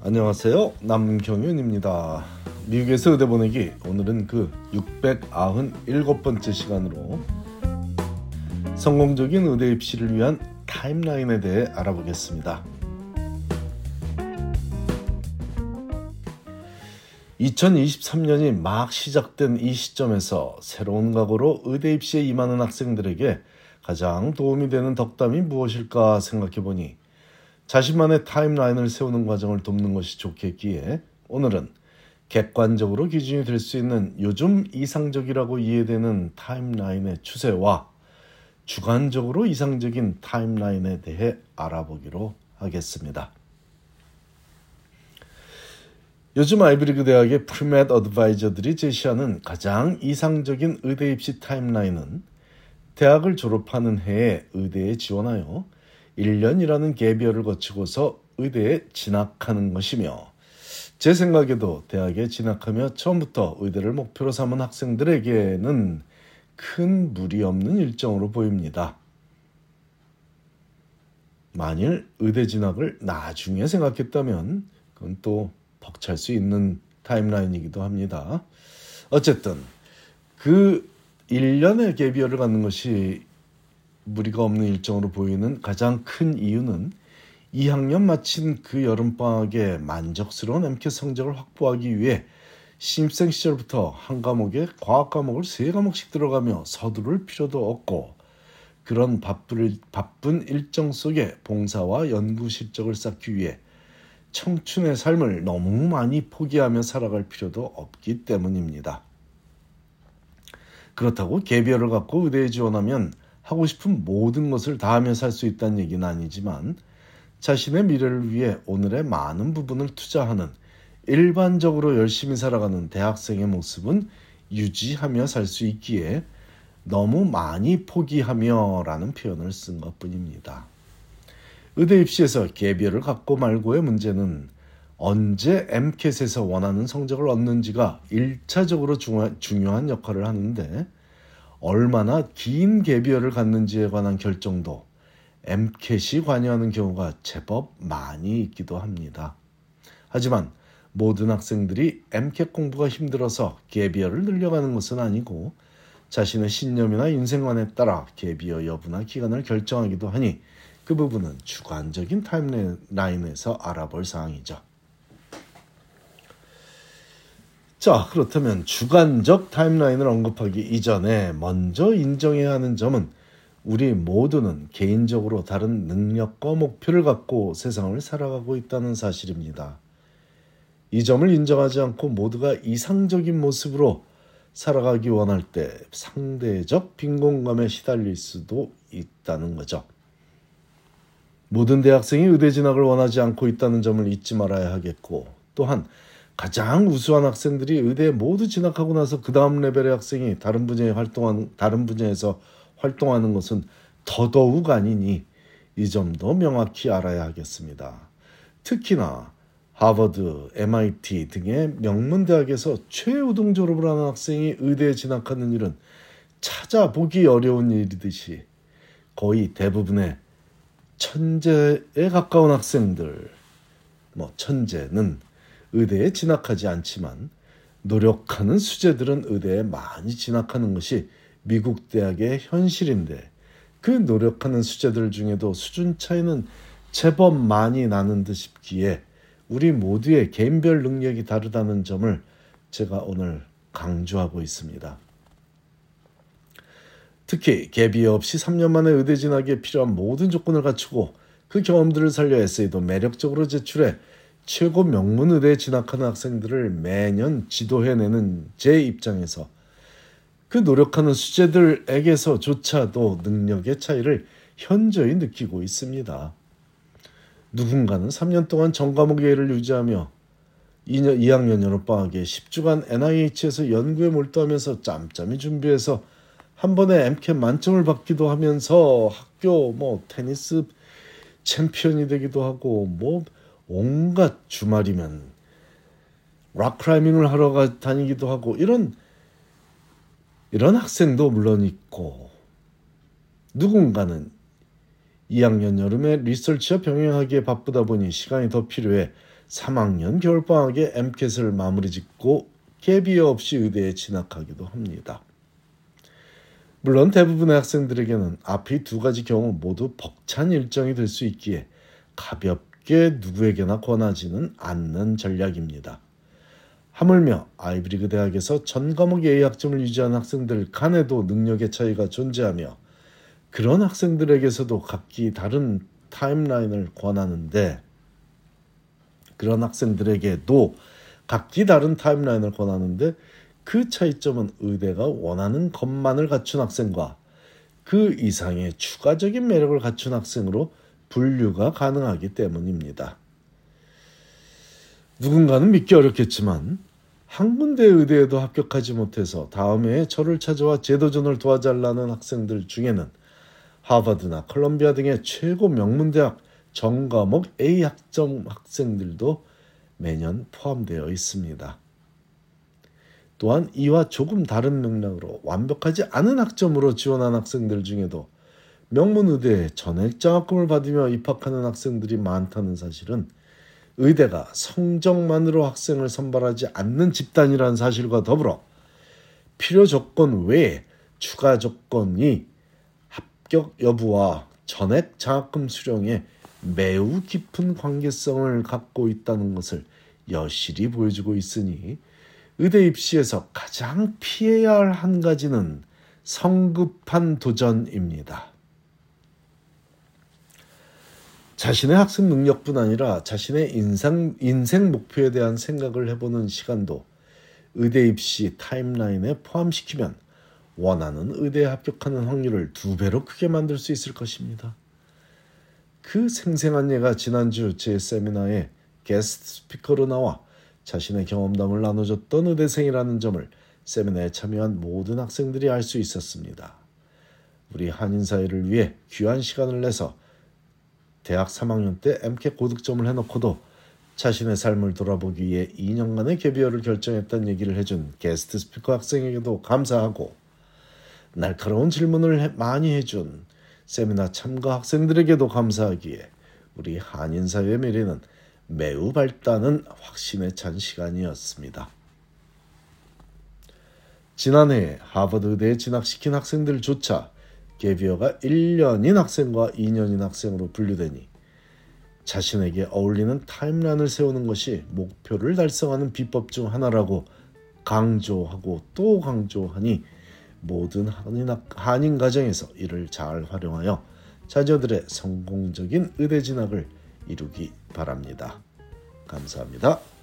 안녕하세요. 남경윤입니다. 미국에서 의대 보내기 오늘은 그 697번째 시간으로 성공적인 의대 입시를 위한 타임라인에 대해 알아보겠습니다. 2023년이 막 시작된 이 시점에서 새로운 각오로 의대 입시에 임하는 학생들에게 가장 도움이 되는 덕담이 무엇일까 생각해 보니 자신만의 timeline을 세우는 과정을 돕는 것이 좋겠기에 오늘은 객관적으로 기준이 될 수 있는 요즘 이상적이라고 이해되는 timeline의 추세와 주관적으로 이상적인 timeline에 대해 알아보기로 하겠습니다. 요즘 아이비리그 대학의 premed advisor들이 제시하는 가장 이상적인 의대 입시 timeline은 대학을 졸업하는 해에 의대에 지원하여 1년이라는 개비어를 거치고서 의대에 진학하는 것이며 제 생각에도 대학에 진학하며 처음부터 의대를 목표로 삼은 학생들에게는 큰 무리 없는 일정으로 보입니다. 만일 의대 진학을 나중에 생각했다면 그건 또 벅찰 수 있는 타임라인이기도 합니다. 어쨌든 그 1년의 개비어를 갖는 것이 무리가 없는 일정으로 보이는 가장 큰 이유는 2학년 마친 그 여름방학에 만족스러운 MCAT 성적을 확보하기 위해 신입생 시절부터 한 과목에 과학 과목을 세 과목씩 들어가며 서두를 필요도 없고 그런 바쁜, 바쁜 일정 속에 봉사와 연구 실적을 쌓기 위해 청춘의 삶을 너무 많이 포기하며 살아갈 필요도 없기 때문입니다. 그렇다고 개별을 갖고 의대에 지원하면 하고 싶은 모든 것을 다 하며 살 수 있다는 얘기는 아니지만 자신의 미래를 위해 오늘의 많은 부분을 투자하는 일반적으로 열심히 살아가는 대학생의 모습은 유지하며 살 수 있기에 너무 많이 포기하며 라는 표현을 쓴 것 뿐입니다. 의대 입시에서 개별을 갖고 말고의 문제는 언제 MCAT에서 원하는 성적을 얻는지가 1차적으로 중요한 역할을 하는데 얼마나 긴 개별을 갖는지에 관한 결정도 MCAT이 관여하는 경우가 제법 많이 있기도 합니다. 하지만 모든 학생들이 MCAT 공부가 힘들어서 개비어를 늘려가는 것은 아니고 자신의 신념이나 인생관에 따라 개비어 여부나 기간을 결정하기도 하니 그 부분은 주관적인 타임라인에서 알아볼 사항이죠. 자, 그렇다면 주관적 타임라인을 언급하기 이전에 먼저 인정해야 하는 점은 우리 모두는 개인적으로 다른 능력과 목표를 갖고 세상을 살아가고 있다는 사실입니다. 이 점을 인정하지 않고 모두가 이상적인 모습으로 살아가기 원할 때 상대적 빈곤감에 시달릴 수도 있다는 거죠. 모든 대학생이 의대 진학을 원하지 않고 있다는 점을 잊지 말아야 하겠고 또한 가장 우수한 학생들이 의대에 모두 진학하고 나서 그 다음 레벨의 학생이 다른 분야에 활동하는 다른 분야에서 활동하는 것은 더더욱 아니니 이 점도 명확히 알아야 하겠습니다. 특히나 하버드, MIT 등의 명문 대학에서 최우등 졸업을 하는 학생이 의대에 진학하는 일은 찾아보기 어려운 일이듯이 거의 대부분의 천재에 가까운 학생들, 뭐 천재는 의대에 진학하지 않지만 노력하는 수재들은 의대에 많이 진학하는 것이 미국 대학의 현실인데 그 노력하는 수재들 중에도 수준 차이는 제법 많이 나는 듯 싶기에 우리 모두의 개인별 능력이 다르다는 점을 제가 오늘 강조하고 있습니다. 특히 개비 없이 3년 만에 의대 진학에 필요한 모든 조건을 갖추고 그 경험들을 살려 에세이도 매력적으로 제출해 최고 명문 의대에 진학하는 학생들을 매년 지도해내는 제 입장에서 그 노력하는 수재들에게서조차도 능력의 차이를 현저히 느끼고 있습니다. 누군가는 3년 동안 전과목 예를 유지하며 2년, 2학년 여름방학에 10주간 NIH에서 연구에 몰두하면서 짬짬이 준비해서 한 번에 MCAT 만점을 받기도 하면서 학교 뭐 테니스 챔피언이 되기도 하고 뭐 온갖 주말이면 락 클라이밍을 하러 가 다니기도 하고 이런 이런 학생도 물론 있고 누군가는 2학년 여름에 리서치와 병행하기에 바쁘다 보니 시간이 더 필요해 3학년 겨울방학에 MCAT을 마무리 짓고 개비어 없이 의대에 진학하기도 합니다. 물론 대부분의 학생들에게는 앞이 두 가지 경우 모두 벅찬 일정이 될 수 있기에 가볍 게 누구에게나 권하지는 않는 전략입니다. 하물며 아이브리그 대학에서 전 과목 A 학점을 유지한 학생들 간에도 능력의 차이가 존재하며 그런 학생들에게서도 각기 다른 타임라인을 권하는데 그런 학생들에게도 각기 다른 타임라인을 권하는데 그 차이점은 의대가 원하는 것만을 갖춘 학생과 그 이상의 추가적인 매력을 갖춘 학생으로 분류가 가능하기 때문입니다. 누군가는 믿기 어렵겠지만 한 군데 의대에도 합격하지 못해서 다음 해에 저를 찾아와 제도전을 도와달라는 학생들 중에는 하버드나 컬럼비아 등의 최고 명문대학 전과목 A 학점 학생들도 매년 포함되어 있습니다. 또한 이와 조금 다른 맥락으로 완벽하지 않은 학점으로 지원한 학생들 중에도 명문의대에 전액 장학금을 받으며 입학하는 학생들이 많다는 사실은 의대가 성적만으로 학생을 선발하지 않는 집단이라는 사실과 더불어 필요 조건 외에 추가 조건이 합격 여부와 전액 장학금 수령에 매우 깊은 관계성을 갖고 있다는 것을 여실히 보여주고 있으니 의대 입시에서 가장 피해야 할 한 가지는 성급한 도전입니다. 자신의 학습 능력뿐 아니라 자신의 인생, 인생 목표에 대한 생각을 해보는 시간도 의대 입시 타임라인에 포함시키면 원하는 의대에 합격하는 확률을 두 배로 크게 만들 수 있을 것입니다. 그 생생한 예가 지난주 제 세미나에 게스트 스피커로 나와 자신의 경험담을 나눠줬던 의대생이라는 점을 세미나에 참여한 모든 학생들이 알 수 있었습니다. 우리 한인 사회를 위해 귀한 시간을 내서 대학 3학년 때 MCAT 고득점을 해놓고도 자신의 삶을 돌아보기 위해 2년간의 개비어를 결정했다는 얘기를 해준 게스트 스피커 학생에게도 감사하고 날카로운 질문을 많이 해준 세미나 참가 학생들에게도 감사하기에 우리 한인 사회의 미래는 매우 밝다는 확신에 찬 시간이었습니다. 지난해 하버드 의대에 진학시킨 학생들조차 게비어가 1년인 학생과 2년인 학생으로 분류되니 자신에게 어울리는 타임라인을 세우는 것이 목표를 달성하는 비법 중 하나라고 강조하고 또 강조하니 모든 한인, 한인 가정에서 이를 잘 활용하여 자녀들의 성공적인 의대 진학을 이루기 바랍니다. 감사합니다.